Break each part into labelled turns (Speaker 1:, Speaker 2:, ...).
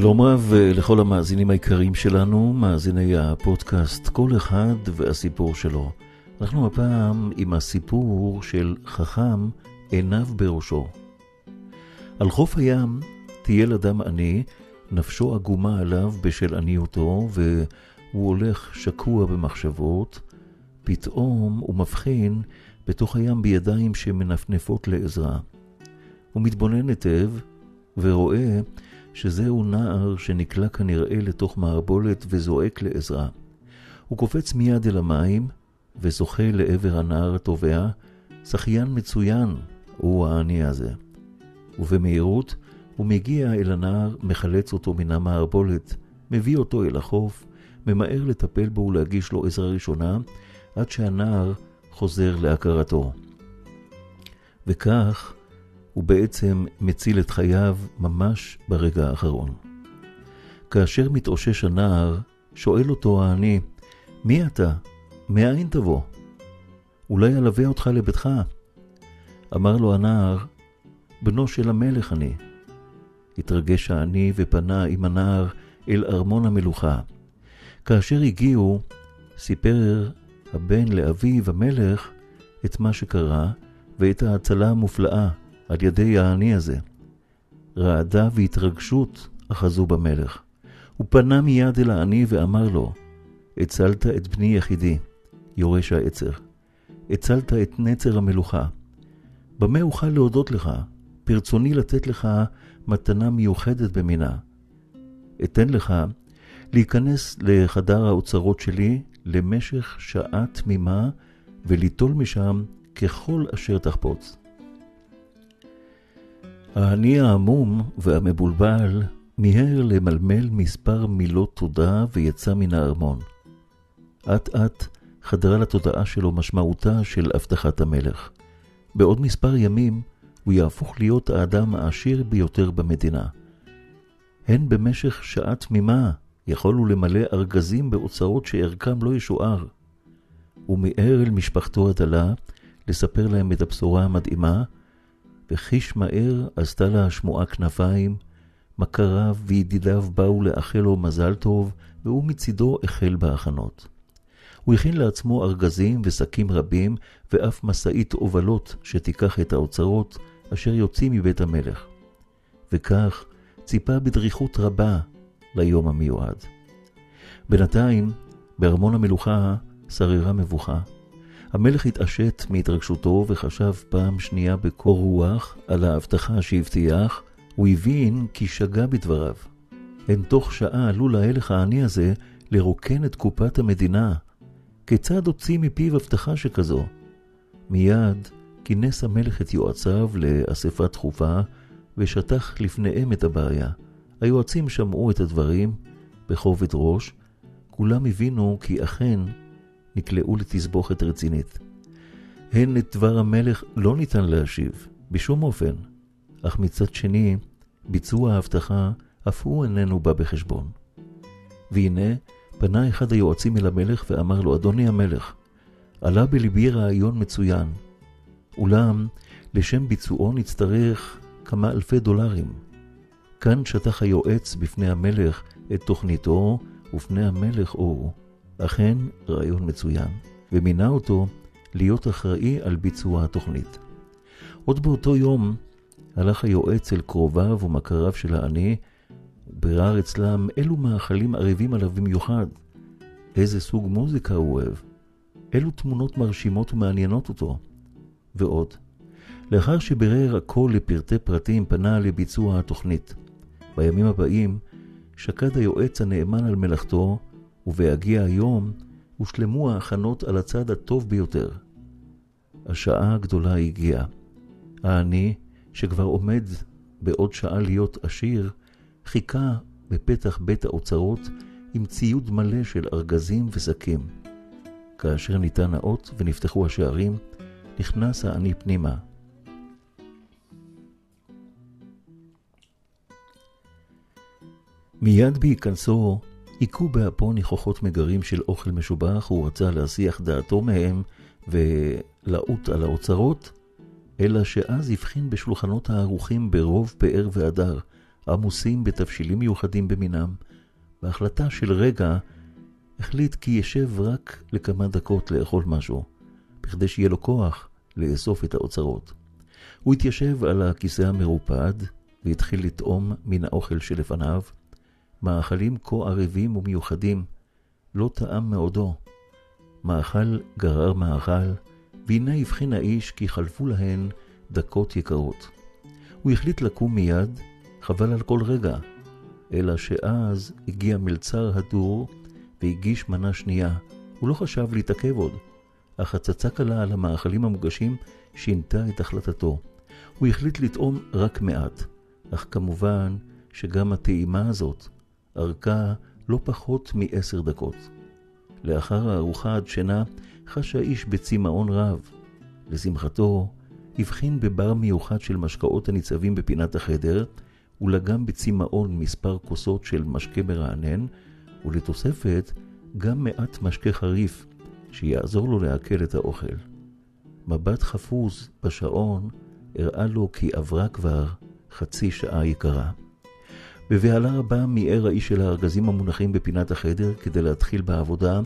Speaker 1: שלום רב לכל המאזינים היקרים שלנו, מאזיני הפודקאסט כל אחד והסיפור שלו. אנחנו הפעם עם הסיפור של חכם עיניו בראשו. על חוף הים טייל אדם עני, נפשו עגומה עליו בשל עניותו, והוא הולך שקוע במחשבות. פתאום הוא מבחין בתוך הים בידיים שמנפנפות לעזרה. הוא מתבונן היטב ורואה שזהו נער שנקלע כנראה לתוך מערבולת וזועק לעזרה. הוא קופץ מיד אל המים וזוכה לעבר הנער הטובע, שחיין מצוין הוא העני הזה. ובמהירות הוא מגיע אל הנער, מחלץ אותו מן המערבולת, מביא אותו אל החוף, ממהר לטפל בו ולהגיש לו עזרה ראשונה, עד שהנער חוזר להכרתו. וכך הוא בעצם מציל את חייו ממש ברגע האחרון. כאשר מתאושש הנער, שואל אותו העני, מי אתה? מאין תבוא? אולי אלווה אותך לביתך. אמר לו הנער, בנו של המלך אני. התרגש העני ופנה עם הנער אל ארמון המלוכה. כאשר הגיעו, סיפר הבן לאביו המלך את מה שקרה ואת ההצלה המופלאה על ידי העני הזה. רעדה והתרגשות אחזו במלך. הוא פנה מיד אל העני ואמר לו, הצלת את בני יחידי, יורש העצר. הצלת את נצר המלוכה. במה אוכל להודות לך? ברצוני לתת לך מתנה מיוחדת במינה. אתן לך להיכנס לחדר האוצרות שלי למשך שעה תמימה וליטול משם ככל אשר תחפוץ. העני העמום והמבולבל מיהר למלמל מספר מילות תודה ויצא מן הארמון. אט אט חדרה לתודעה שלו משמעותה של הבטחת המלך. בעוד מספר ימים הוא יהפוך להיות האדם העשיר ביותר במדינה. הן במשך שעה תמימה יכולו למלא ארגזים באוצרות שערכם לא ישוער. הוא מיהר אל משפחתו הדלה לספר להם את הבשורה המדהימה, וחיש מהר עשתה לה השמועה כנפיים, מכריו וידידיו באו לאחל לו מזל טוב, והוא מצידו החל בהכנות. הוא הכין לעצמו ארגזים ושקים רבים, ואף משאית הובלות שתיקח את האוצרות אשר יוצאים מבית המלך. וכך ציפה בדריכות רבה ליום המיועד. בינתיים, בארמון המלוכה שררה מבוכה. המלך התעשת מהתרגשותו וחשב פעם שנייה בקור רוח על ההבטחה שהבטיח, הוא הבין כי שגה בדבריו. הן תוך שעה עלול ההלך העני הזה לרוקן את קופת המדינה. כיצד הוציא מפיו הבטחה שכזו? מיד כינס המלך את יועציו לאספה דחופה ושטח לפניהם את הבעיה. היועצים שמעו את הדברים בכובד ראש, כולם הבינו כי אכן נקלעו לתסבוכת רצינית. הן את דבר המלך לא ניתן להשיב, בשום אופן, אך מצד שני, ביצוע ההבטחה אף הוא איננו בא בחשבון. והנה, פנה אחד היועצים אל המלך ואמר לו, אדוני המלך, עלה בלבי רעיון מצוין, אולם לשם ביצועו נצטרך כמה אלפי דולרים. כאן שטח היועץ בפני המלך את תוכניתו, ופני המלך אור. אכן רעיון מצוין, ומינה אותו להיות אחראי על ביצוע התוכנית. עוד באותו יום הלך היועץ אל קרוביו ומכריו של העני, בירר אצלם אילו מאכלים ערבים עליו במיוחד, איזה סוג מוזיקה הוא אוהב, אילו תמונות מרשימות ומעניינות אותו, ועוד. לאחר שבירר הכל לפרטי פרטים, פנה לביצוע התוכנית. בימים הבאים שקד היועץ הנאמן על מלאכתו, ובהגיע היום הושלמו ההכנות על הצד הטוב ביותר. השעה הגדולה הגיעה. העני, שכבר עומד בעוד שעה להיות עשיר, חיכה בפתח בית האוצרות עם ציוד מלא של ארגזים ושקים. כאשר ניתן האות ונפתחו השערים, נכנס העני פנימה. מיד בהיכנסו, היכו באפו ניחוחות מגרים של אוכל משובח, הוא רצה להסיח דעתו מהם ולעוט על האוצרות, אלא שאז הבחין בשולחנות הערוכים ברוב פאר והדר, עמוסים בתבשילים מיוחדים במינם. בהחלטה של רגע החליט כי ישב רק לכמה דקות לאכול משהו, בכדי שיהיה לו כוח לאסוף את האוצרות. הוא התיישב על הכיסא המרופד והתחיל לטעום מן האוכל שלפניו. מאכלים כה ערבים ומיוחדים, לא טעם מעודו. מאכל גרר מאכל, והנה הבחין האיש כי חלפו להן דקות יקרות. הוא החליט לקום מיד, חבל על כל רגע, אלא שאז הגיע מלצר הדור והגיש מנה שנייה. הוא לא חשב להתעכב עוד, אך הצצה קלה על המאכלים המוגשים שינתה את החלטתו. הוא החליט לטעום רק מעט, אך כמובן שגם הטעימה הזאת ארכה לא פחות מעשר דקות. לאחר הארוחה הדשנה חש האיש בצמאון רב. לשמחתו, הבחין בבר מיוחד של משקאות הניצבים בפינת החדר, ולגם בצמאון מספר כוסות של משקה מרענן, ולתוספת גם מעט משקה חריף, שיעזור לו לעכל את האוכל. מבט חפוז בשעון הראה לו כי עברה כבר חצי שעה יקרה. בבהלה רבה מיהר האיש של הארגזים המונחים בפינת החדר כדי להתחיל בעבודה,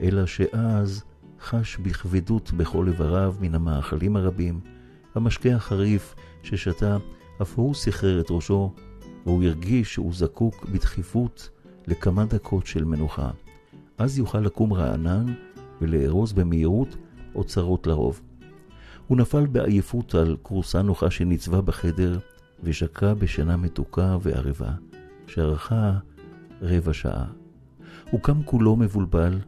Speaker 1: אלא שאז חש בכבדות בכל איבריו מן המאכלים הרבים, המשקה החריף ששתה אף הוא סחרר את ראשו, והוא הרגיש שהוא זקוק בדחיפות לכמה דקות של מנוחה. אז יוכל לקום רענן ולארוז במהירות אוצרות לרוב. הוא נפל בעייפות על כורסה נוחה שניצבה בחדר, ושקע בשינה מתוקה וערבה, שארכה רבע שעה. הוא קם כולו מבולבל,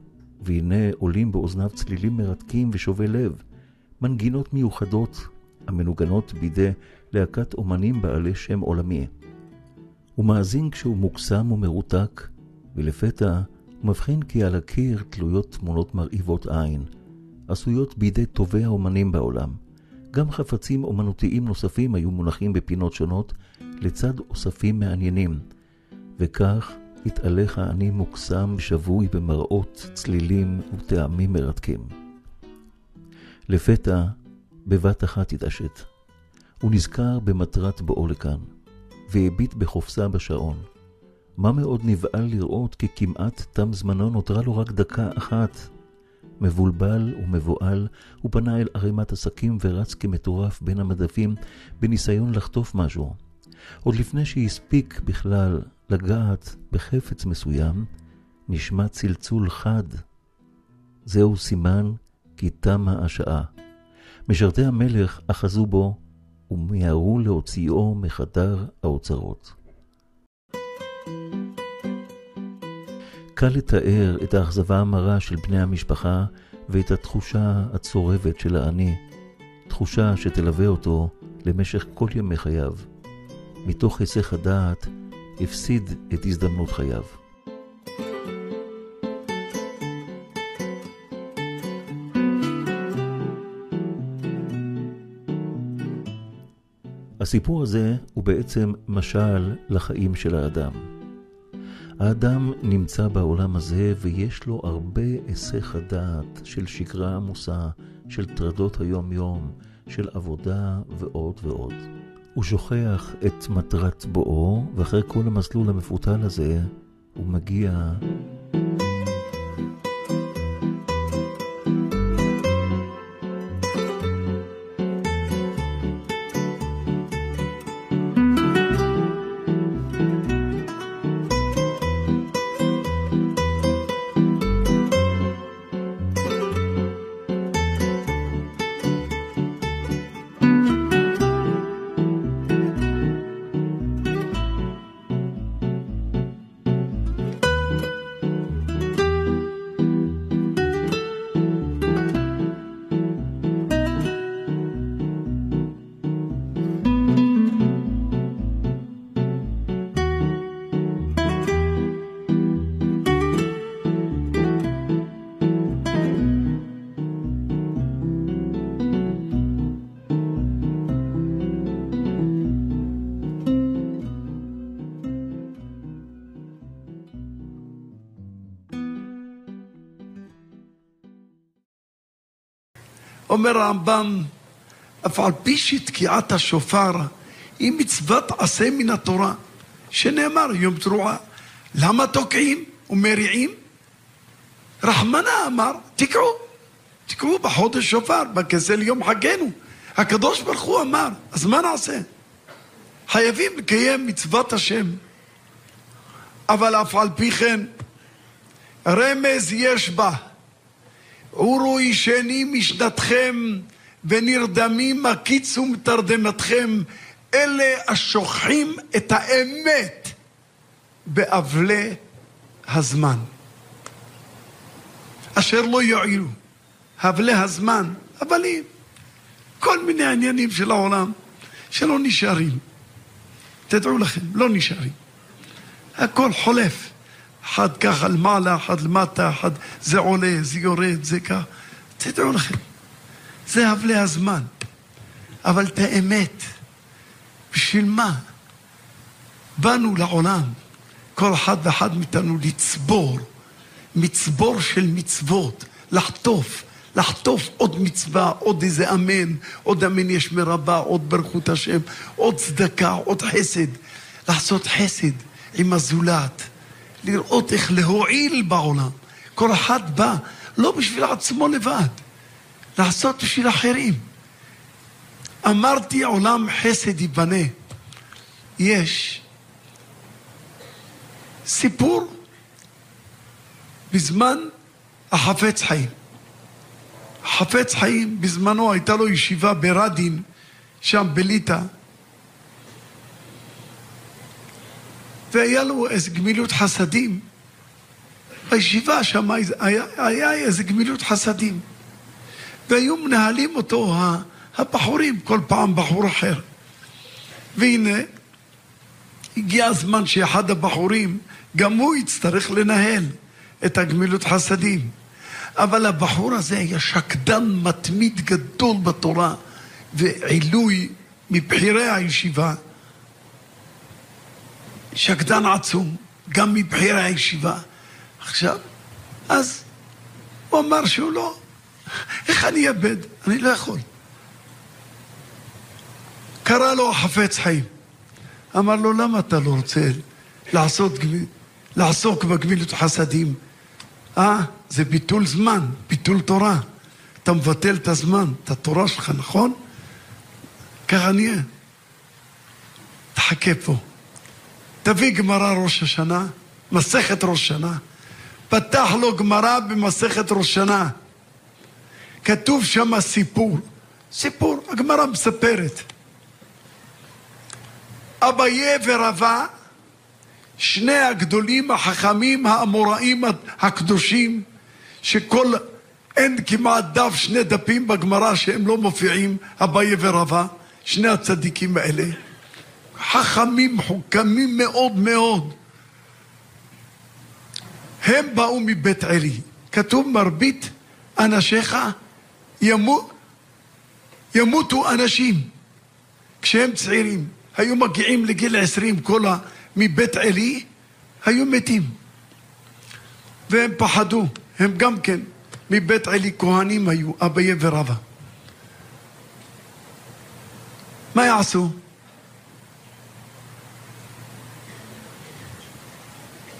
Speaker 1: והנה עולים באוזניו צלילים מרתקים ושובי לב, מנגינות מיוחדות המנוגנות בידי להקת אומנים בעלי שם עולמי. הוא מאזין כשהוא מוקסם ומרותק, ולפתע הוא מבחין כי על הקיר תלויות תמונות מרהיבות עין, עשויות בידי טובי האומנים בעולם. גם חפצים אומנותיים נוספים היו מונחים בפינות שונות, לצד אוספים מעניינים, וכך התהלך האני מוקסם, שבוי במראות, צלילים וטעמים מרתקים. לפתע, בבת אחת התעשת. הוא נזכר במטרת בואו לכאן, והביט בחופשה בשעון. מה מאוד נבהל לראות כי כמעט תם זמנו נותרה לו רק דקה אחת. מבולבל ומבוהל, הוא פנה אל ערימת עסקים ורץ כמטורף בין המדפים בניסיון לחטוף משהו. עוד לפני שהספיק בכלל לגעת בחפץ מסוים, נשמע צלצול חד. זהו סימן כי תמה השעה. משרתי המלך אחזו בו ומיהרו להוציאו מחדר האוצרות. קל לתאר את האכזבה המרה של בני המשפחה ואת התחושה הצורבת של האני, תחושה שתלווה אותו למשך כל ימי חייו. מתוך היסח הדעת, הפסיד את הזדמנות חייו. הסיפור הזה הוא בעצם משל לחיים של האדם. האדם נמצא בעולם הזה ויש לו הרבה היסח הדעת של שגרה עמוסה, של טרדות היום-יום, של עבודה ועוד ועוד. הוא שוכח את מטרת בואו, ואחרי כל המסלול המפותל הזה, הוא מגיע
Speaker 2: אומר הרמב"ם, אף על פי שתקיעת השופר היא מצוות עשה מן התורה, שנאמר יום תרועה. למה תוקעים ומריעים? רחמנה אמר, תקעו, תקעו בחודש שופר, בכסל יום חגנו. הקדוש ברוך הוא אמר, אז מה נעשה? חייבים לקיים מצוות השם. אבל אף על פי כן, רמז יש בה. עורו ישני משנתכם ונרדמים הקיצו מתרדמתכם, אלה השוכחים את האמת באבלי הזמן. אשר לא יועילו. הבלי הזמן, הבלים. כל מיני עניינים של העולם שלא נשארים. תדעו לכם, לא נשארים. הכל חולף. אחד ככה למעלה, אחד למטה, אחד זה עולה, זה יורד, זה כך. תדעו לכם, זה הבלי הזמן. אבל את האמת, בשביל מה? באנו לעולם, כל אחד ואחד מאיתנו לצבור, מצבור של מצוות, לחטוף, לחטוף עוד מצווה, עוד איזה אמן, עוד אמן יש מרבה, עוד ברכות השם, עוד צדקה, עוד חסד. לעשות חסד עם הזולת, לראות איך להועיל בעולם. כל אחד בא לא בשביל עצמו לבד, לעשות בשביל אחרים. אמרתי עולם חסד ייבנה. יש סיפור בזמן החפץ חיים. חפץ חיים, בזמנו הייתה לו ישיבה ברדין, שם בליטא, והיה לו איזה גמילות חסדים. בישיבה שם היה, היה איזה גמילות חסדים. והיו מנהלים אותו הבחורים, כל פעם בחור אחר. והנה, הגיע הזמן שאחד הבחורים, גם הוא יצטרך לנהל את הגמילות חסדים. אבל הבחור הזה היה שקדן מתמיד גדול בתורה ועילוי מבכירי הישיבה. שקדן עצום, גם מבכירי הישיבה. עכשיו, אז הוא אמר שהוא לא, איך אני אאבד? אני לא יכול. קרא לו החפץ חיים. אמר לו, למה אתה לא רוצה לעשות, לעסוק בגמילות חסדים? אה, זה ביטול זמן, ביטול תורה. אתה מבטל את הזמן, את התורה שלך, נכון? ככה נהיה. תחכה פה. תביא גמרא ראש השנה, מסכת ראש השנה. פתח לו גמרא במסכת ראש השנה. כתוב שם סיפור. סיפור, הגמרא מספרת. אביה ורבה, שני הגדולים החכמים האמוראים הקדושים, שכל, אין כמעט דף, שני דפים בגמרא שהם לא מופיעים, אביה ורבה, שני הצדיקים האלה. חכמים, חוכמים מאוד מאוד. הם באו מבית עלי. כתוב מרבית אנשיך ימו, ימותו אנשים כשהם צעירים. היו מגיעים לגיל עשרים כל ה... מבית עלי, היו מתים. והם פחדו, הם גם כן מבית עלי כהנים היו, אביה ורבא. מה יעשו?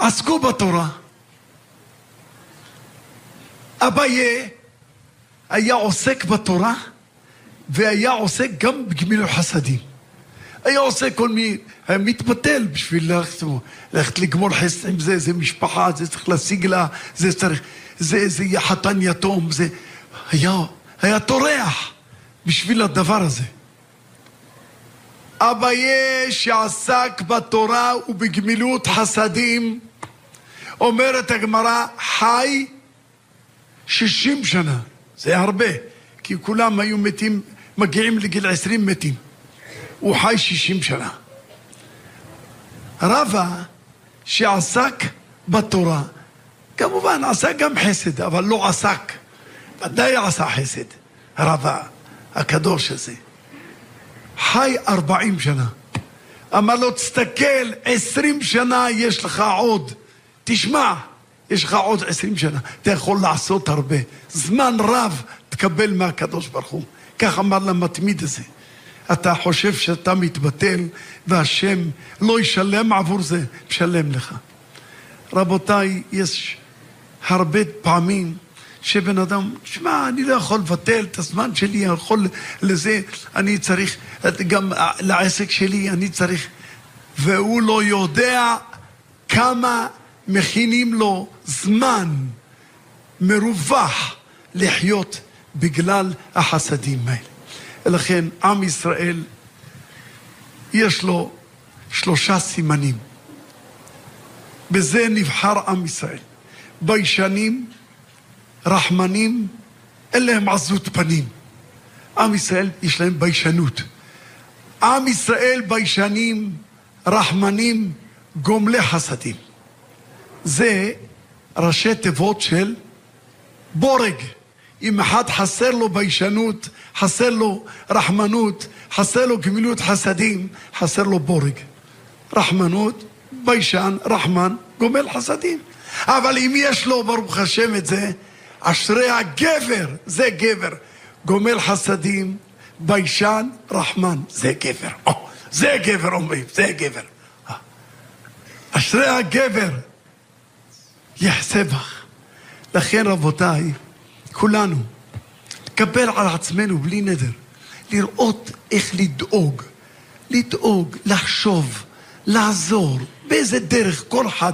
Speaker 2: עסקו בתורה. אביה היה עוסק בתורה והיה עוסק גם בגמילות חסדים. היה עושה כל מיני, היה מתבטל בשביל ללכת, ללכת לגמור חסד עם זה, זה משפחה, זה צריך להשיג לה, זה צריך, זה, זה חתן יתום, זה... היה, היה טורח בשביל הדבר הזה. אביה שעסק בתורה ובגמילות חסדים, אומרת הגמרא, חי שישים שנה. זה הרבה, כי כולם היו מתים, מגיעים לגיל עשרים מתים. הוא חי שישים שנה. רבא שעסק בתורה, כמובן עשה גם חסד, אבל לא עסק. ודאי עשה חסד, רבא הקדוש הזה. חי ארבעים שנה. אמר לו, תסתכל, עשרים שנה יש לך עוד. תשמע, יש לך עוד עשרים שנה. אתה יכול לעשות הרבה. זמן רב תקבל מהקדוש ברוך הוא. כך אמר למתמיד הזה. אתה חושב שאתה מתבטל והשם לא ישלם עבור זה, משלם לך. רבותיי, יש הרבה פעמים שבן אדם, שמע, אני לא יכול לבטל את הזמן שלי, אני יכול לזה, אני צריך, גם לעסק שלי, אני צריך, והוא לא יודע כמה מכינים לו זמן מרווח לחיות בגלל החסדים האלה. ולכן עם ישראל, יש לו שלושה סימנים. בזה נבחר עם ישראל. ביישנים, רחמנים, אין להם עזות פנים. עם ישראל, יש להם ביישנות. עם ישראל ביישנים, רחמנים, גומלי חסדים. זה ראשי תיבות של בורג. אם אחד חסר לו ביישנות, חסר לו רחמנות, חסר לו גמילות חסדים, חסר לו בורג. רחמנות, ביישן, רחמן, גומל חסדים. אבל אם יש לו, ברוך השם, את זה, אשרי הגבר, זה גבר. גומל חסדים, ביישן, רחמן, זה גבר. או, זה גבר אומרים, זה גבר. אשרי הגבר, יחסה בך. לכן רבותיי, כולנו, לקבל על עצמנו בלי נדר, לראות איך לדאוג, לדאוג, לחשוב, לעזור, באיזה דרך כל אחד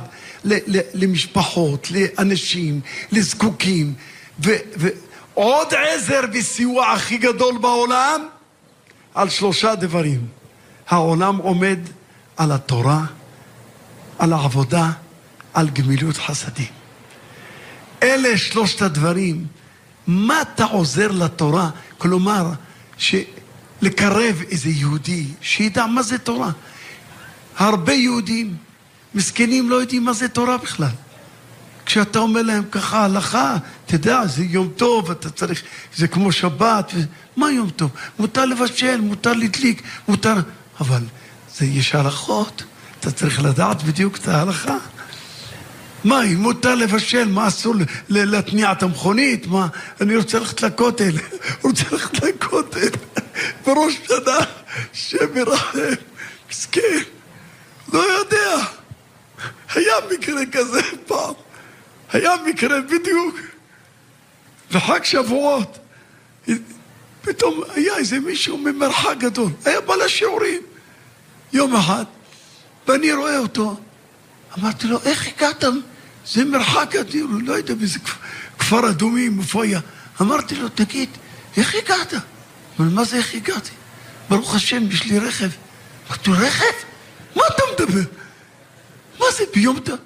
Speaker 2: למשפחות, לאנשים, לזקוקים, ועוד עזר וסיוע הכי גדול בעולם על שלושה דברים. העולם עומד על התורה, על העבודה, על גמילות חסדים. אלה שלושת הדברים. מה אתה עוזר לתורה? כלומר, לקרב איזה יהודי, שידע מה זה תורה. הרבה יהודים מסכנים לא יודעים מה זה תורה בכלל. כשאתה אומר להם ככה הלכה, תדע, זה יום טוב, אתה צריך, זה כמו שבת, ו... מה יום טוב? מותר לבשל, מותר לדליק, מותר... אבל זה יש הלכות, אתה צריך לדעת בדיוק את ההלכה. מה, אם מותר לבשל, מה אסור להתניע את המכונית? מה, אני רוצה ללכת לכותל, רוצה ללכת לכותל, בראש שנה, שם ירחם, מסכן, לא יודע. היה מקרה כזה פעם, היה מקרה בדיוק, בחג שבועות, פתאום היה איזה מישהו ממרחק גדול, היה בא לשיעורים. יום אחד, ואני רואה אותו, אמרתי לו, איך הגעת? זה מרחק אדיר, לא יודע באיזה כפר אדומים, היה. אמרתי לו, תגיד, איך הגעת? אבל מה זה איך הגעתי? ברוך השם, יש לי רכב. אמרתי רכב? מה אתה מדבר? מה זה ביום טוב?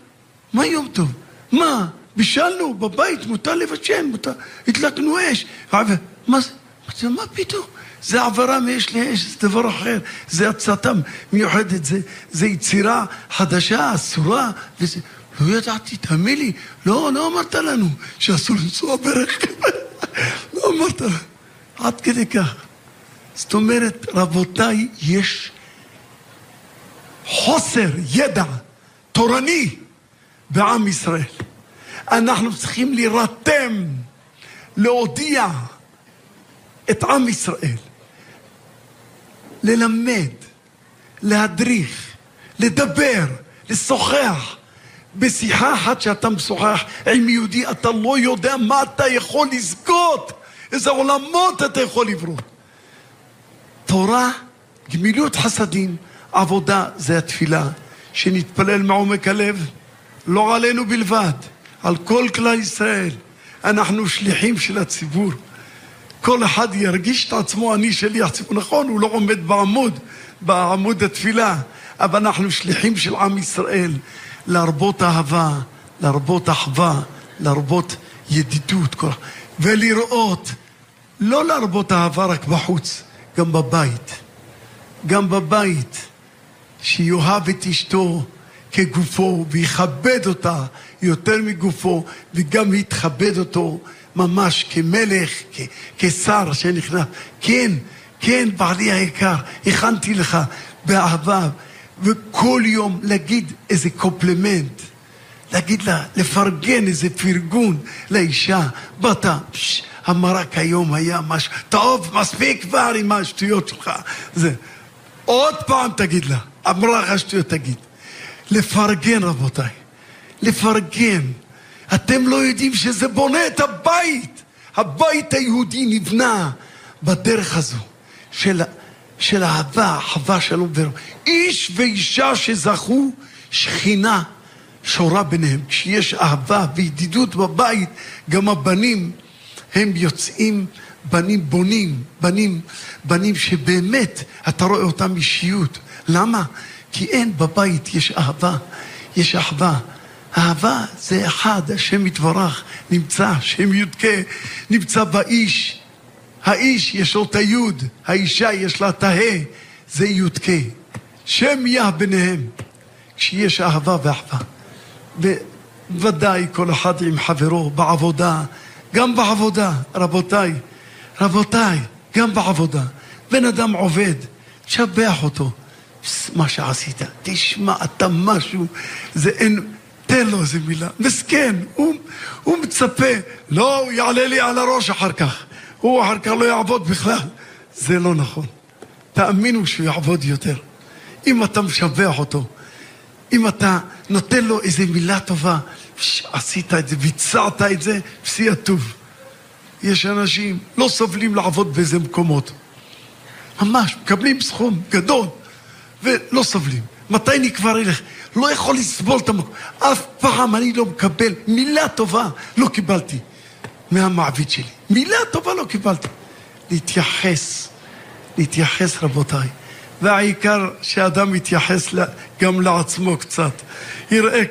Speaker 2: מה יום טוב? מה? בישלנו בבית, מותר לבשל, מותר... הדלקנו אש. מה זה? אמרתי לו, מה פתאום? זה העברה מאש לאש, זה דבר אחר. זה הצתה מיוחדת, זה, זה יצירה חדשה, אסורה, וזה... לא ידעתי, תאמין לי, לא, לא אמרת לנו שאסור לנסוע ברכב. לא אמרת, עד כדי כך. זאת אומרת, רבותיי, יש חוסר ידע תורני בעם ישראל. אנחנו צריכים להירתם, להודיע את עם ישראל, ללמד, להדריך, לדבר, לשוחח. בשיחה אחת שאתה משוחח עם יהודי, אתה לא יודע מה אתה יכול לזכות, איזה עולמות אתה יכול לברות. תורה, גמילות חסדים, עבודה זה התפילה, שנתפלל מעומק הלב, לא עלינו בלבד, על כל כלל ישראל. אנחנו שליחים של הציבור. כל אחד ירגיש את עצמו, אני שליח ציבור. נכון, הוא לא עומד בעמוד, בעמוד התפילה, אבל אנחנו שליחים של עם ישראל. להרבות אהבה, להרבות אחווה, להרבות ידידות, ולראות, לא להרבות אהבה רק בחוץ, גם בבית. גם בבית, שיאהב את אשתו כגופו ויכבד אותה יותר מגופו, וגם יתכבד אותו ממש כמלך, כ- כשר שנכנס. כן, כן, בעלי היקר, הכנתי לך באהבה. וכל יום להגיד איזה קופלמנט, להגיד לה, לפרגן איזה פרגון לאישה. באת, המרק היום היה משהו, טוב, מספיק כבר עם השטויות שלך. זה. עוד פעם תגיד לה, אמרה לך שטויות תגיד. לפרגן רבותיי, לפרגן. אתם לא יודעים שזה בונה את הבית. הבית היהודי נבנה בדרך הזו של, של אהבה, אחווה, שלום ורום. איש ואישה שזכו שכינה שורה ביניהם. כשיש אהבה וידידות בבית, גם הבנים הם יוצאים בנים בונים, בנים, בנים שבאמת אתה רואה אותם אישיות. למה? כי אין בבית, יש אהבה, יש אחווה. אהבה זה אחד, השם יתברך, נמצא, השם יודקה, נמצא באיש. האיש יש לו את היוד, האישה יש לה את ההא, זה יודקה. שם יה ביניהם, כשיש אהבה ואחווה. וודאי כל אחד עם חברו בעבודה, גם בעבודה, רבותיי, רבותיי, גם בעבודה. בן אדם עובד, תשבח אותו. מה שעשית, תשמע, אתה משהו, זה אין, תן לו איזה מילה. מסכן, הוא, הוא מצפה, לא, הוא יעלה לי על הראש אחר כך. הוא אחר כך לא יעבוד בכלל. זה לא נכון. תאמינו שהוא יעבוד יותר. אם אתה משבח אותו, אם אתה נותן לו איזה מילה טובה, עשית את זה, ביצעת את זה, פסי הטוב. יש אנשים לא סובלים לעבוד באיזה מקומות. ממש, מקבלים סכום גדול ולא סובלים. מתי אני כבר אלך? לא יכול לסבול את המקום. אף פעם אני לא מקבל מילה טובה, לא קיבלתי מהמעביד שלי. מילה טובה לא קיבלתי. להתייחס, להתייחס רבותיי. והעיקר שאדם יתייחס גם לעצמו קצת. יראה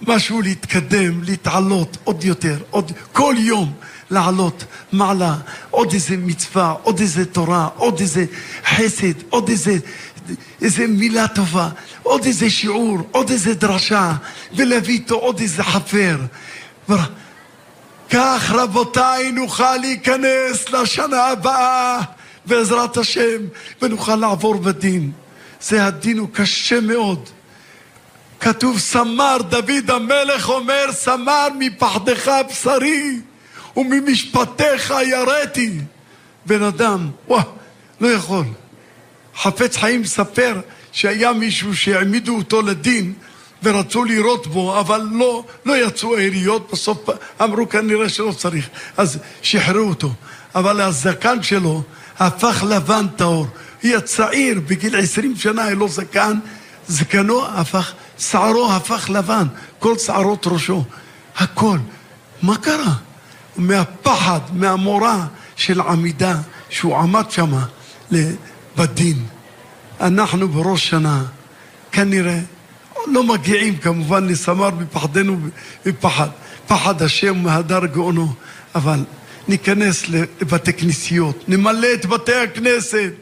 Speaker 2: משהו להתקדם, להתעלות עוד יותר, עוד, כל יום לעלות מעלה, עוד איזה מצווה, עוד איזה תורה, עוד איזה חסד, עוד איזה, איזה מילה טובה, עוד איזה שיעור, עוד איזה דרשה, ולהביא איתו עוד איזה חפר. כך רבותיי נוכל להיכנס לשנה הבאה בעזרת השם ונוכל לעבור בדין. זה הדין הוא קשה מאוד. כתוב סמר, דוד המלך אומר, סמר מפחדך בשרי וממשפטיך יראתי. בן אדם, וואה, לא יכול. חפץ חיים מספר שהיה מישהו שהעמידו אותו לדין ורצו לירות בו, אבל לא, לא יצאו היריות, בסוף אמרו כנראה שלא צריך, אז שחררו אותו. אבל הזקן שלו הפך לבן טהור. היה צעיר, בגיל עשרים שנה היה לו זקן, זקנו הפך, שערו הפך לבן, כל שערות ראשו, הכל. מה קרה? מהפחד, מהמורא של עמידה, שהוא עמד שמה בדין. אנחנו בראש שנה, כנראה, לא מגיעים כמובן לסמר בפחדנו בפחד. פחד השם מהדר גאונו, אבל ניכנס לבתי כנסיות, נמלא את בתי הכנסת,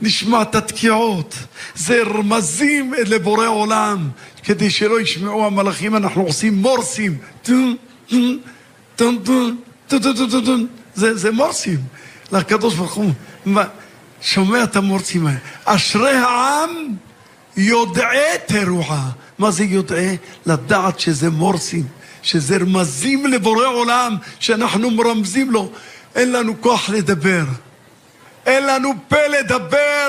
Speaker 2: נשמע את התקיעות. זה רמזים לבורא עולם, כדי שלא ישמעו המלאכים, אנחנו עושים מורסים. זה, זה מורסים לקדוש ברוך הוא. שומע את המורסים האלה. אשרי העם יודעי תרועה. מה זה יודעי? לדעת שזה מורסים. שזה רמזים לבורא עולם, שאנחנו מרמזים לו. אין לנו כוח לדבר. אין לנו פה לדבר,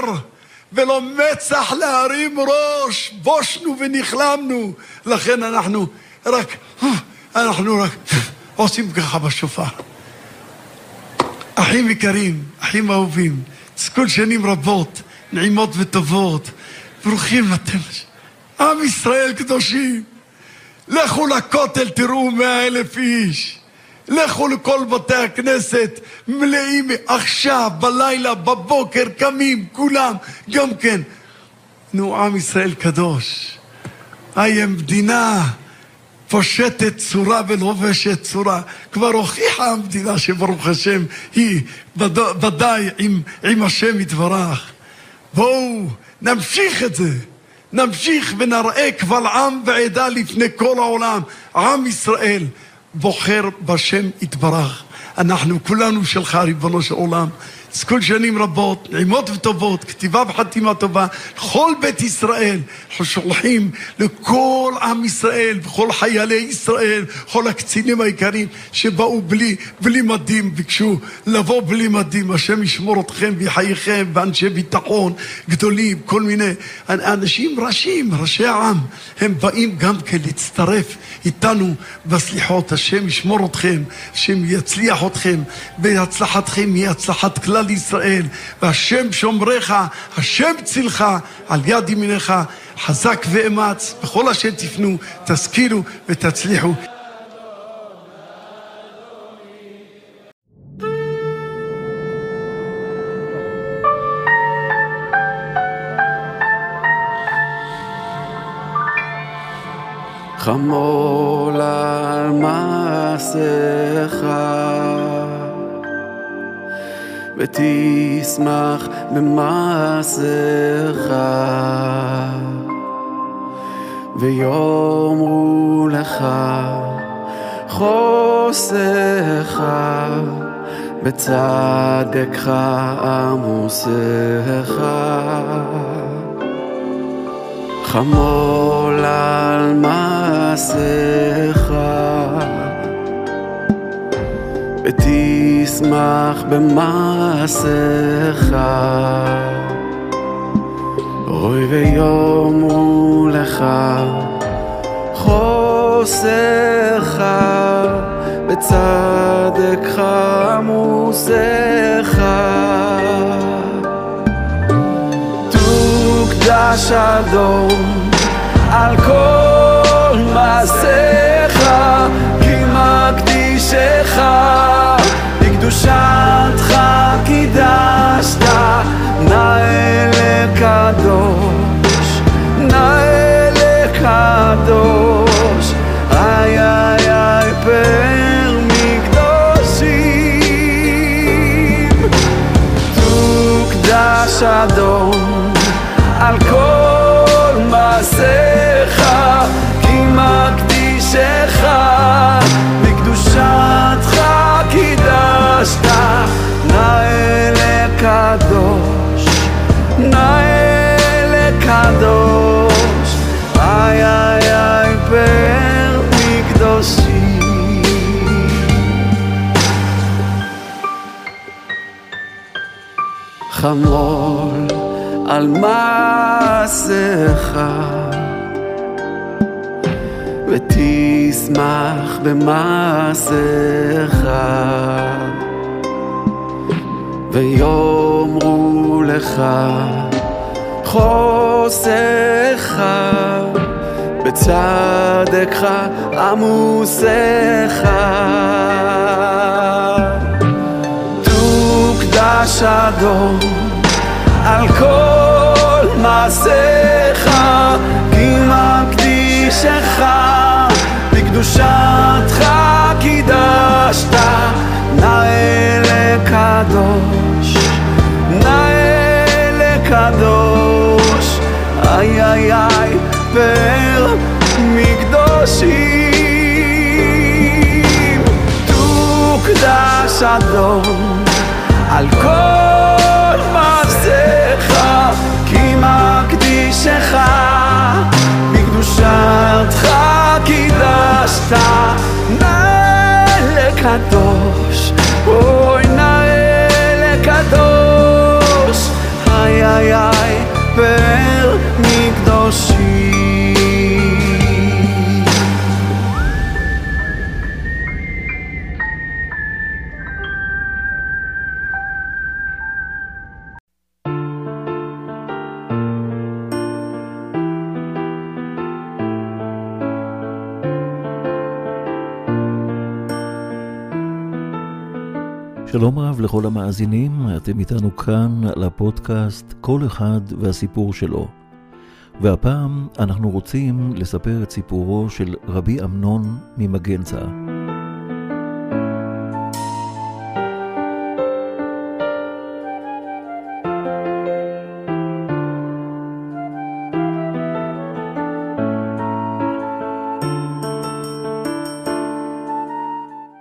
Speaker 2: ולא מצח להרים ראש. בושנו ונכלמנו. לכן אנחנו רק, אנחנו רק עושים ככה בשופר. אחים יקרים, אחים אהובים, כל שנים רבות, נעימות וטובות, ברוכים אתם. עם ישראל קדושים. לכו לכותל, תראו מאה אלף איש. לכו לכל בתי הכנסת, מלאים עכשיו, בלילה, בבוקר, קמים, כולם, גם כן. נו, עם ישראל קדוש. היי המדינה פושטת צורה ולובשת צורה. כבר הוכיחה המדינה שברוך השם היא ודאי עם, עם השם יתברך. בואו נמשיך את זה. נמשיך ונראה קבל עם ועדה לפני כל העולם. עם ישראל בוחר בשם יתברך. אנחנו כולנו שלך, ריבונו של עולם. תזכו שנים רבות, נעימות וטובות, כתיבה וחתימה טובה, לכל בית ישראל. אנחנו שולחים לכל עם ישראל, וכל חיילי ישראל, כל הקצינים היקרים שבאו בלי, בלי מדים, ביקשו לבוא בלי מדים. השם ישמור אתכם ויחייכם, ואנשי ביטחון גדולים, כל מיני אנשים ראשים, ראשי העם, הם באים גם כן להצטרף איתנו בסליחות. השם ישמור אתכם, השם יצליח אתכם, והצלחתכם היא הצלחת כלל ישראל, והשם שומרך, השם צילך, על יד ימינך, חזק ואמץ, בכל אשר תפנו, תשכילו ותצליחו.
Speaker 3: חמול על מעשיך ותשמח במעשיך. ויאמרו לך חוסך בצדקך עמוסך. חמול על מעשיך ותשמח במעשיך. אוי ויאמרו לך חוסך בצדקך עמוסך. תוקדש אדום על כל מעשיך בקדושתך קידשת נאה לקדוש נאה לקדוש איי איי איי פר מקדושים תוקדש אדום על כל מעשיך כי מקדישך לקדוש נאה לקדוש. איי איי איי פר מקדושים. חמול על מעשיך ותשמח במעשיך ויאמרו לך חוסך בצדקך עמוסך תוקדש אדום על כל מעשיך כי מקדישך בקדושתך קידשת נאה לקדוש נאה לקדוש. איי איי איי פר מקדושים. תוקדש אדום על כל מעשיך כי מקדישך בקדושתך קידשת נאה לקדוש אוי נאה לקדוש איי איי איי
Speaker 1: שלום רב לכל המאזינים, אתם איתנו כאן על הפודקאסט כל אחד והסיפור שלו. והפעם אנחנו רוצים לספר את סיפורו של רבי אמנון ממגנצה.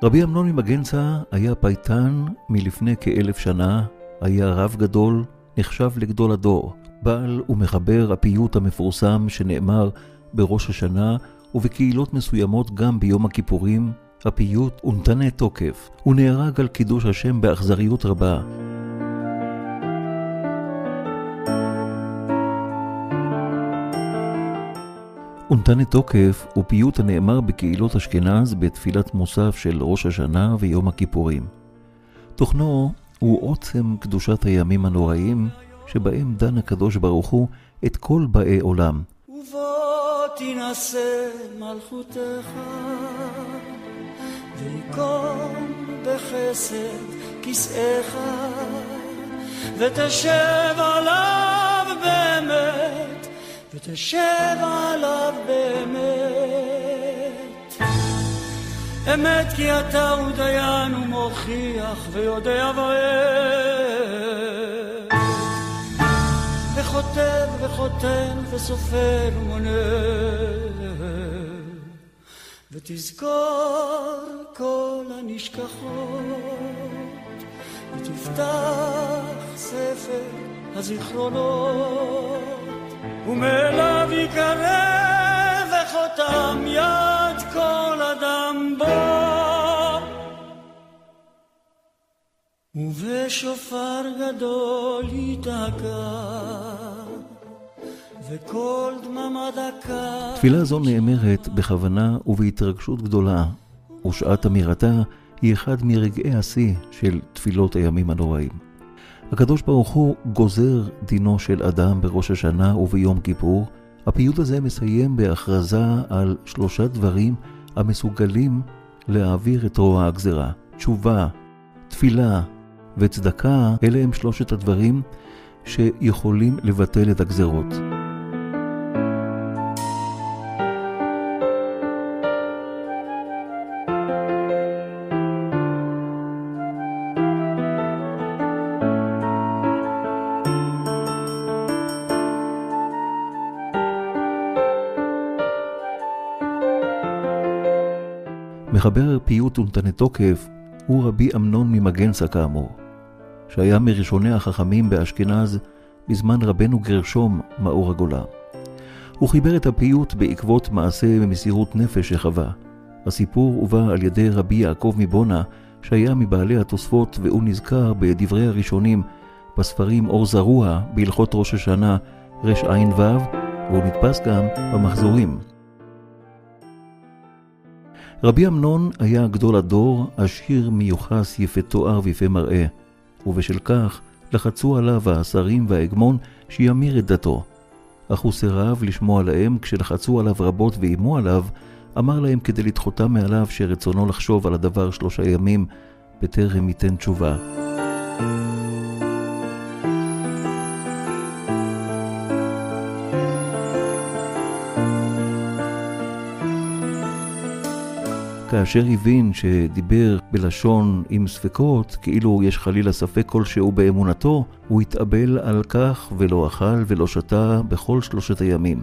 Speaker 1: רבי אמנון ממגנצה היה פייטן מלפני כאלף שנה, היה רב גדול, נחשב לגדול הדור, בעל ומחבר הפיוט המפורסם שנאמר בראש השנה ובקהילות מסוימות גם ביום הכיפורים, הפיוט ונתנה תוקף. הוא נהרג על קידוש השם באכזריות רבה. ונתנה תוקף הוא פיוט הנאמר בקהילות אשכנז בתפילת מוסף של ראש השנה ויום הכיפורים. תוכנו הוא עוצם קדושת הימים הנוראים, שבהם דן הקדוש ברוך הוא את כל באי עולם.
Speaker 4: ובוא תנשא מלכותך, ויקום בחסד כסאיך, ותשב עליו באמת, ותשב עליו באמת. אמת כי אתה הוא דיין ומוכיח ויודע ואמת. וחוטב וחותם וסופר ומונה. ותזכור כל הנשכחות, ותפתח ספר הזיכרונות, ומאליו יקרב וחותם יד כל אדם בו. ובשופר גדול ייתקע, וכל דממה דקה.
Speaker 1: תפילה זו נאמרת בכוונה ובהתרגשות גדולה, ושעת אמירתה היא אחד מרגעי השיא של תפילות הימים הנוראים. הקדוש ברוך הוא גוזר דינו של אדם בראש השנה וביום כיפור. הפיוט הזה מסיים בהכרזה על שלושה דברים המסוגלים להעביר את רוע הגזרה. תשובה, תפילה וצדקה, אלה הם שלושת הדברים שיכולים לבטל את הגזרות. מחבר פיוט ונתנה תוקף הוא רבי אמנון ממגנסה כאמור, שהיה מראשוני החכמים באשכנז בזמן רבנו גרשום מאור הגולה. הוא חיבר את הפיוט בעקבות מעשה במסירות נפש שחווה. הסיפור הובא על ידי רבי יעקב מבונה, שהיה מבעלי התוספות והוא נזכר בדברי הראשונים בספרים אור זרוע בהלכות ראש השנה רע"ו, והוא נתפס גם במחזורים. רבי אמנון היה גדול הדור, עשיר מיוחס, יפה תואר ויפה מראה, ובשל כך לחצו עליו השרים וההגמון שימיר את דתו. אך הוא סירב לשמוע להם, כשלחצו עליו רבות ואיימו עליו, אמר להם כדי לדחותם מעליו שרצונו לחשוב על הדבר שלושה ימים, בטרם ייתן תשובה. כאשר הבין שדיבר בלשון עם ספקות, כאילו יש חלילה ספק כלשהו באמונתו, הוא התאבל על כך ולא אכל ולא שתה בכל שלושת הימים.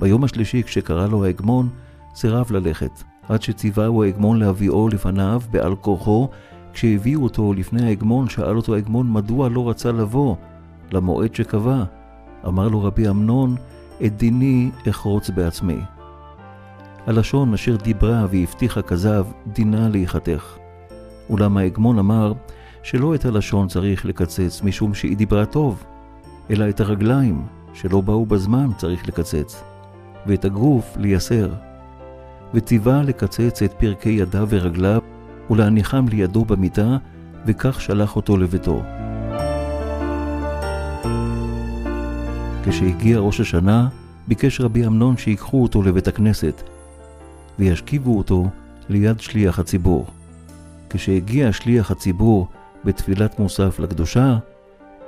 Speaker 1: ביום השלישי, כשקרא לו ההגמון, סירב ללכת, עד שציווהו ההגמון להביאו לפניו בעל כורחו. כשהביאו אותו לפני ההגמון, שאל אותו ההגמון מדוע לא רצה לבוא למועד שקבע. אמר לו רבי אמנון, את דיני אחרוץ בעצמי. הלשון אשר דיברה והבטיחה כזב, דינה להיחתך. אולם ההגמון אמר שלא את הלשון צריך לקצץ משום שהיא דיברה טוב, אלא את הרגליים שלא באו בזמן צריך לקצץ, ואת הגוף לייסר. וציווה לקצץ את פרקי ידיו ורגליו ולהניחם לידו במיטה, וכך שלח אותו לביתו. כשהגיע ראש השנה, ביקש רבי אמנון שיקחו אותו לבית הכנסת, וישכיבו אותו ליד שליח הציבור. כשהגיע שליח הציבור בתפילת מוסף לקדושה,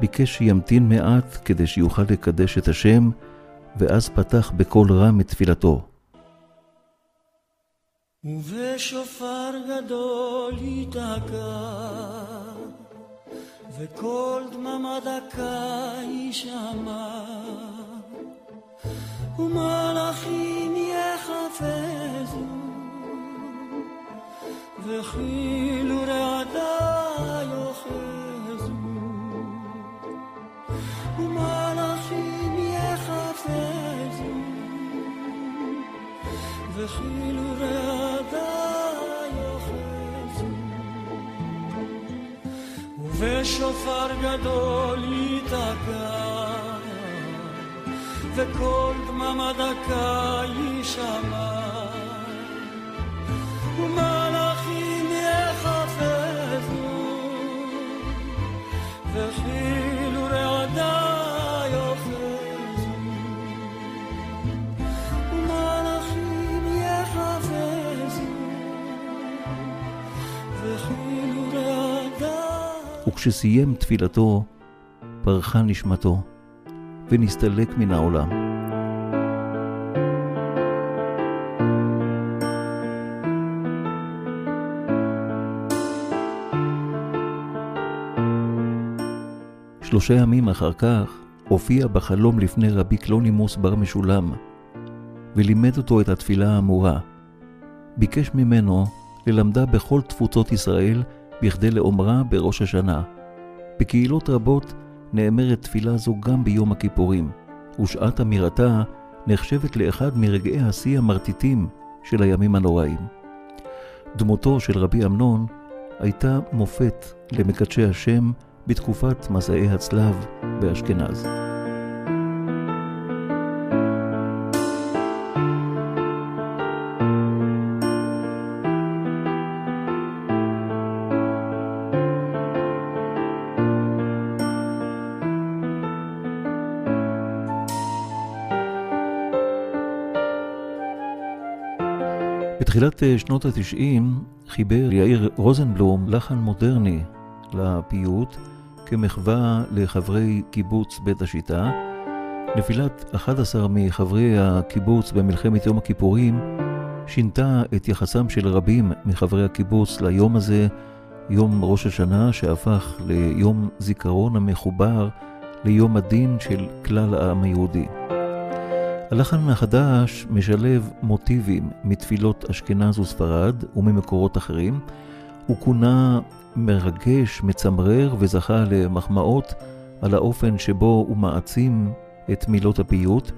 Speaker 1: ביקש שימתין מעט כדי שיוכל לקדש את השם, ואז פתח בקול רם את תפילתו.
Speaker 4: ובשופר גדול ייתקע, וקול דממה דקה יישמע, ומלאכים יחפזו וכאילו רעדה יאחזו ומלאכים יחפזו וכאילו רעדה יאחזו ובשופר גדול ייתקע וקול דממה דקה יישמע, ומלאכים יחפזו, וכאילו רעדה יאחזו, ומלאכים יחפזו, וכאילו רעדה
Speaker 1: וכשסיים תפילתו, פרחה נשמתו, ונסתלק מן העולם. שלושה ימים אחר כך הופיע בחלום לפני רבי קלונימוס בר משולם, ולימד אותו את התפילה האמורה. ביקש ממנו ללמדה בכל תפוצות ישראל בכדי לאומרה בראש השנה. בקהילות רבות נאמרת תפילה זו גם ביום הכיפורים, ושעת אמירתה נחשבת לאחד מרגעי השיא המרטיטים של הימים הנוראים. דמותו של רבי אמנון הייתה מופת למקדשי השם בתקופת מסעי הצלב באשכנז. בתחילת אה, שנות התשעים חיבר יאיר רוזנבלום לחן מודרני לפיוט כמחווה לחברי קיבוץ בית השיטה. נפילת 11 מחברי הקיבוץ במלחמת יום הכיפורים שינתה את יחסם של רבים מחברי הקיבוץ ליום הזה, יום ראש השנה שהפך ליום זיכרון המחובר ליום הדין של כלל העם היהודי. הלחן החדש משלב מוטיבים מתפילות אשכנז וספרד וממקורות אחרים. הוא כונה מרגש, מצמרר וזכה למחמאות על האופן שבו הוא מעצים את מילות הפיוט.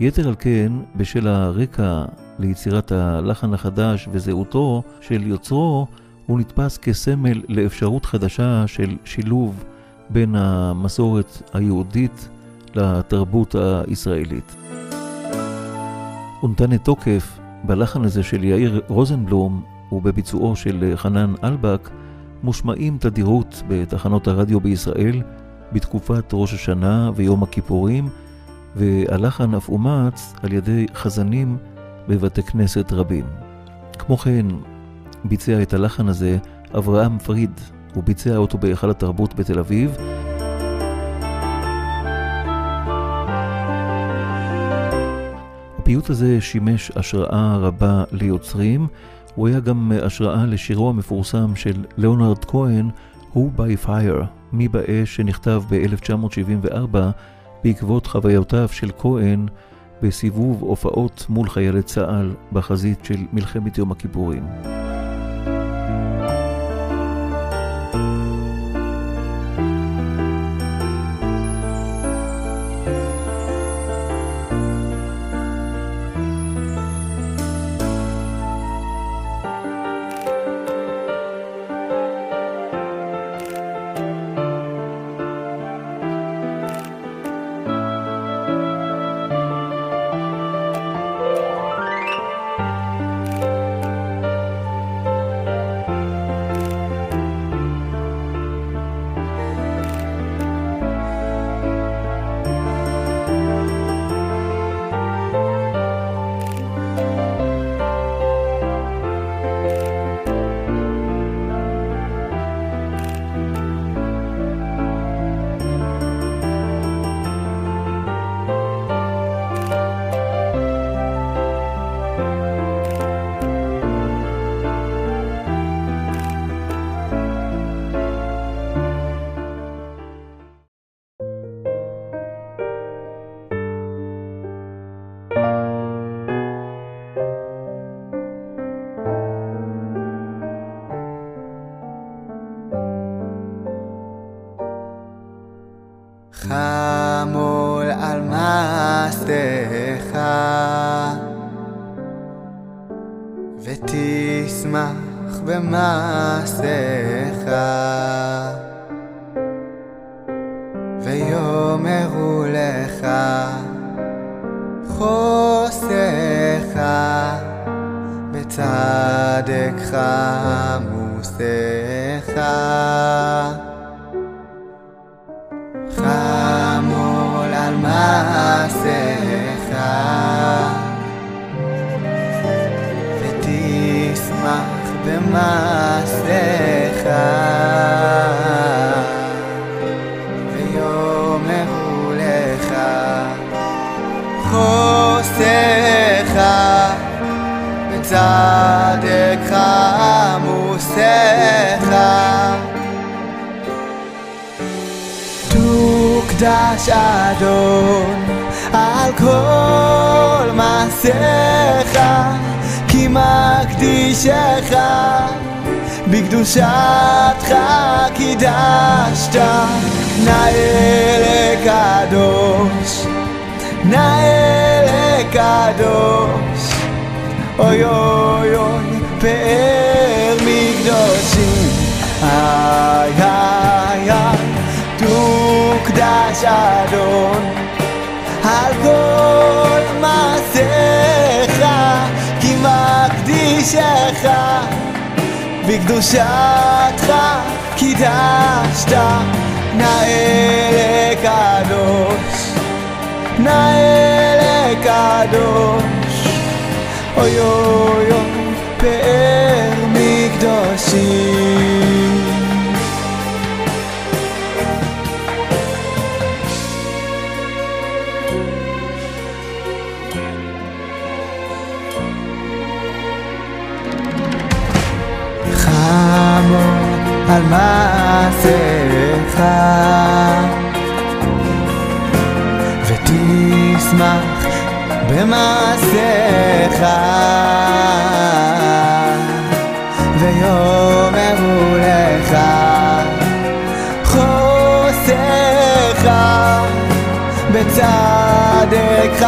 Speaker 1: יתר על כן, בשל הרקע ליצירת הלחן החדש וזהותו של יוצרו, הוא נתפס כסמל לאפשרות חדשה של שילוב בין המסורת היהודית לתרבות הישראלית. את תוקף בלחן הזה של יאיר רוזנבלום ובביצועו של חנן אלבק, מושמעים תדירות בתחנות הרדיו בישראל בתקופת ראש השנה ויום הכיפורים, והלחן אף אומץ על ידי חזנים בבתי כנסת רבים. כמו כן, ביצע את הלחן הזה אברהם פריד, הוא ביצע אותו בהיכל התרבות בתל אביב. הפיוט הזה שימש השראה רבה ליוצרים, הוא היה גם השראה לשירו המפורסם של ליאונרד כהן, Who by Fire, מי באש, שנכתב ב-1974 בעקבות חוויותיו של כהן בסיבוב הופעות מול חיילי צה"ל בחזית של מלחמת יום הכיפורים.
Speaker 5: במעשיך.
Speaker 6: ויאמרו לך חוסך בצדקך עמוסך. תוקדש אדון על כל מעשיך מקדישך בקדושתך קידשת נאה לקדוש נאה לקדוש אוי אוי אוי פאר מקדושים איי איי איי תוקדש אדון על כל מקדישך בקדושתך קידשת. נאה לקדוש נאה לקדוש. אוי אוי אוי פאר מקדושים על מעשיך. ותשמח במעשיך. ויאמרו לך חוסך בצדקך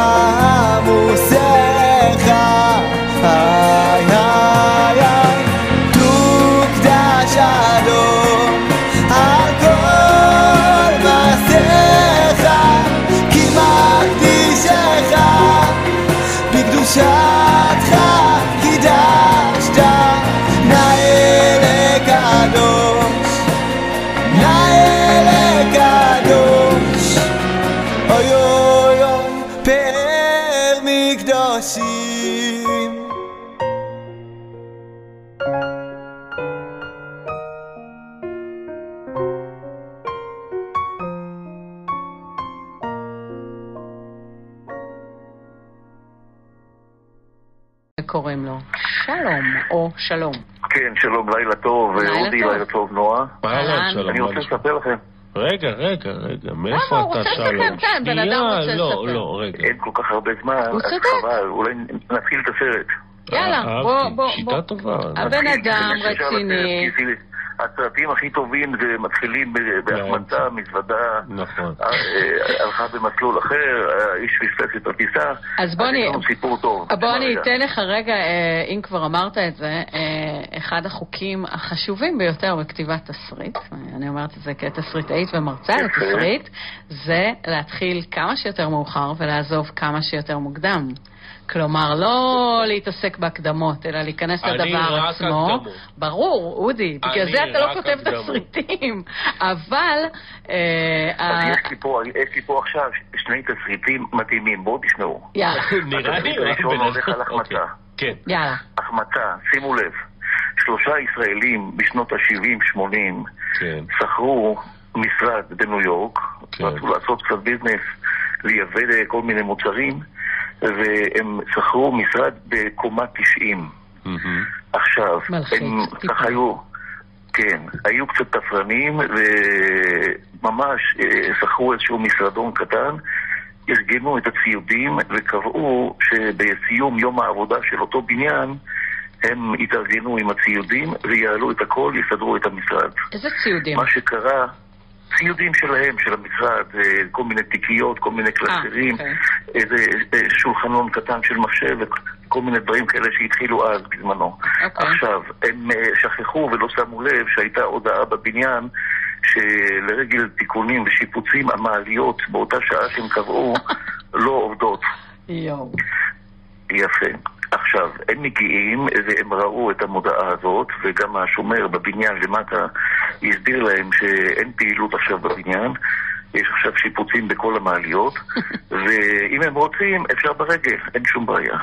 Speaker 7: שלום.
Speaker 8: כן, שלום, לילה טוב,
Speaker 7: לילה
Speaker 8: אודי. לילה טוב, נועה.
Speaker 9: שלום.
Speaker 8: אני רוצה לספר לכם,
Speaker 9: רגע, רגע, רגע,
Speaker 7: למה?
Speaker 9: מאיפה
Speaker 7: הוא
Speaker 9: אתה
Speaker 7: רוצה
Speaker 9: שלום?
Speaker 7: לספר, כן, בן אדם
Speaker 9: שנייה,
Speaker 7: רוצה
Speaker 9: לא,
Speaker 7: לספר.
Speaker 9: לא, רגע.
Speaker 8: אין כל כך הרבה זמן, אז. חבל, אולי נתחיל את הסרט.
Speaker 7: יאללה,
Speaker 9: אהבתי,
Speaker 7: בוא, בוא,
Speaker 9: שיטה
Speaker 7: בוא.
Speaker 9: טובה.
Speaker 7: הבן אדם רציני.
Speaker 8: הסרטים הכי טובים זה מתחילים בהחמצה, מזוודה.
Speaker 9: נכון.
Speaker 8: אה, אה, הלכה במסלול אחר, האיש פספס את הטיסה.
Speaker 7: אז בוא אני-
Speaker 8: לנו סיפור טוב.
Speaker 7: בוא אני
Speaker 8: רגע.
Speaker 7: אתן לך רגע, אה, אם כבר אמרת את זה, אחד החוקים החשובים ביותר בכתיבת תסריט, אני אומרת את זה כתסריטאית ומרצה. לתסריט, זה להתחיל כמה שיותר מאוחר ולעזוב כמה שיותר מוקדם. כלומר, לא להתעסק בהקדמות, אלא להיכנס
Speaker 9: אני
Speaker 7: לדבר
Speaker 9: רק
Speaker 7: עצמו.
Speaker 9: הקדמות.
Speaker 7: ברור, אודי, בגלל
Speaker 9: אני
Speaker 7: זה אתה לא
Speaker 9: רק
Speaker 7: כותב. תסריטים. אבל... אה,
Speaker 8: יש לי פה- עכשיו שני תסריטים מדהימים, בואו תשמעו.
Speaker 7: יאללה,
Speaker 9: נראה לי רק בן אדם. אוקיי, כן.
Speaker 7: יאללה.
Speaker 8: החמצה, שימו לב, שלושה ישראלים בשנות ה-70-80
Speaker 9: כן.
Speaker 8: שכרו משרד בניו יורק,
Speaker 9: כן.
Speaker 8: רצו לעשות קצת ביזנס, לייבא כל מיני מוצרים, והם שכרו משרד בקומה 90.
Speaker 9: מהמם.
Speaker 8: עכשיו,
Speaker 7: מלחיץ,
Speaker 8: הם. ככה היו, כן, היו קצת תפרנים, וממש אה, שכרו איזשהו משרדון קטן, ארגנו את הציודים וקבעו שבסיום יום העבודה של אותו בניין הם יתארגנו עם הציודים ויעלו את הכל, יסדרו את המשרד.
Speaker 7: איזה ציודים?
Speaker 8: מה שקרה, ציודים שלהם, של המשרד, אה, כל מיני תיקיות, כל מיני קלסרים,
Speaker 7: אוקיי.
Speaker 8: איזה אה, שולחנון קטן של מחשב וכל מיני דברים כאלה שהתחילו אז בזמנו.
Speaker 7: אוקיי.
Speaker 8: עכשיו, הם אה, שכחו ולא שמו לב שהייתה הודעה בבניין שלרגל תיקונים ושיפוצים המעליות באותה שעה שהם קבעו לא עובדות.
Speaker 7: יואו.
Speaker 8: יפה. עכשיו, הם מגיעים והם ראו את המודעה הזאת, וגם השומר בבניין למטה הסביר להם שאין פעילות עכשיו בבניין, יש עכשיו שיפוצים בכל המעליות, ואם הם רוצים, אפשר ברגל, אין שום בעיה.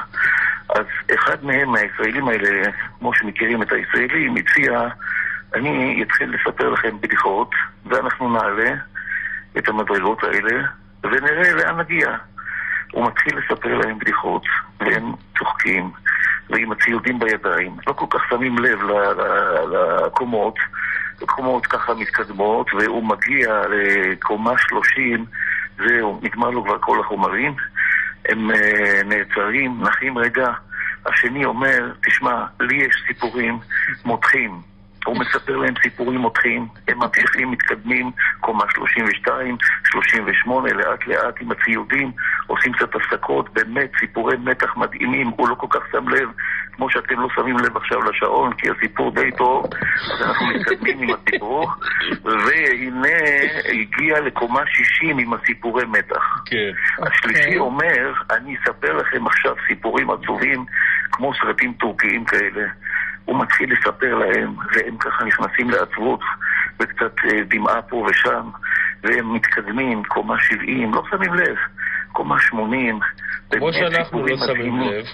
Speaker 8: אז אחד מהם, מהישראלים האלה, כמו שמכירים את הישראלים, הציע, אני אתחיל לספר לכם בדיחות, ואנחנו נעלה את המדרגות האלה, ונראה לאן נגיע. הוא מתחיל לספר להם בדיחות, והם צוחקים, ועם הציודים בידיים. לא כל כך שמים לב לקומות, קומות ככה מתקדמות, והוא מגיע לקומה שלושים, זהו, נגמר לו כבר כל החומרים. הם אה, נעצרים, נחים רגע. השני אומר, תשמע, לי יש סיפורים מותחים. הוא מספר להם סיפורים מותחים, הם ממשיכים, מתקדמים, קומה 32, 38, לאט לאט עם הציודים, עושים קצת הפסקות, באמת סיפורי מתח מדהימים, הוא לא כל כך שם לב, כמו שאתם לא שמים לב עכשיו לשעון, כי הסיפור די טוב, אז אנחנו מתקדמים עם הסיפור, והנה הגיע לקומה 60 עם הסיפורי מתח.
Speaker 9: כן.
Speaker 8: השלישי
Speaker 7: אוקיי.
Speaker 8: אומר, אני אספר לכם עכשיו סיפורים עצובים, כמו סרטים טורקיים כאלה. הוא מתחיל לספר להם, והם ככה נכנסים לעצבות, וקצת אה, דמעה פה ושם, והם מתקדמים, קומה 70, לא שמים לב, קומה 80.
Speaker 9: כמו שאנחנו לא שמים. לב.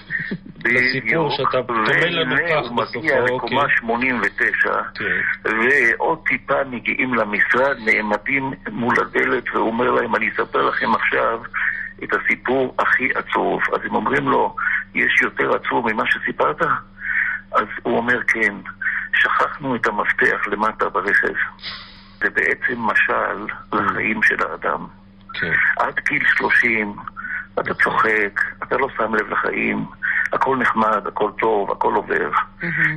Speaker 9: לסיפור שאתה טומן לנו כך
Speaker 8: הוא מגיע
Speaker 9: בסופו,
Speaker 8: לקומה
Speaker 9: אוקיי.
Speaker 8: 89,
Speaker 9: כן.
Speaker 8: ועוד טיפה מגיעים למשרד, נעמדים מול הדלת, והוא אומר להם, אני אספר לכם עכשיו את הסיפור הכי עצוב. אז הם אומרים לו, יש יותר עצוב ממה שסיפרת? אז הוא אומר, כן, שכחנו את המפתח למטה ברכב. זה בעצם משל לחיים של האדם.
Speaker 9: כן.
Speaker 8: עד גיל 30 אתה צוחק, אתה לא שם לב לחיים, הכל נחמד, הכל טוב, הכל עובר.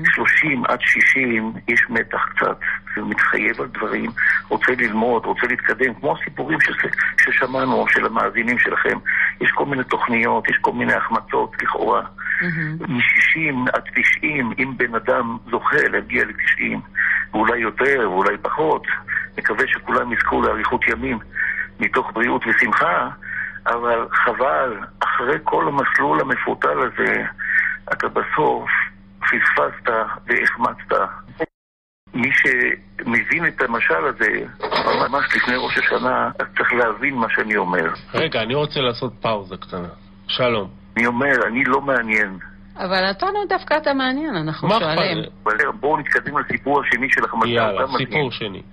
Speaker 8: 30 עד 60 יש מתח קצת, ומתחייב על דברים, רוצה ללמוד, רוצה להתקדם, כמו הסיפורים ש- ששמענו, של המאזינים שלכם. יש כל מיני תוכניות, יש כל מיני החמצות לכאורה. מ-60 עד 90, אם בן אדם זוכה להגיע ל-90, ואולי יותר ואולי פחות, מקווה שכולם יזכו לאריכות ימים מתוך בריאות ושמחה, אבל חבל, אחרי כל המסלול המפותל הזה, אתה בסוף פספסת והחמצת. מי שמבין את המשל הזה, ממש לפני ראש השנה, אז צריך להבין מה שאני אומר.
Speaker 9: רגע, אני רוצה לעשות פאוזה קטנה. שלום.
Speaker 8: אני אומר, אני לא מעניין.
Speaker 7: אבל אותנו דווקא אתה מעניין, אנחנו
Speaker 9: מה
Speaker 7: שואלים.
Speaker 8: בואו נתקדם לסיפור השני של החמצה.
Speaker 9: יאללה. סיפור שני.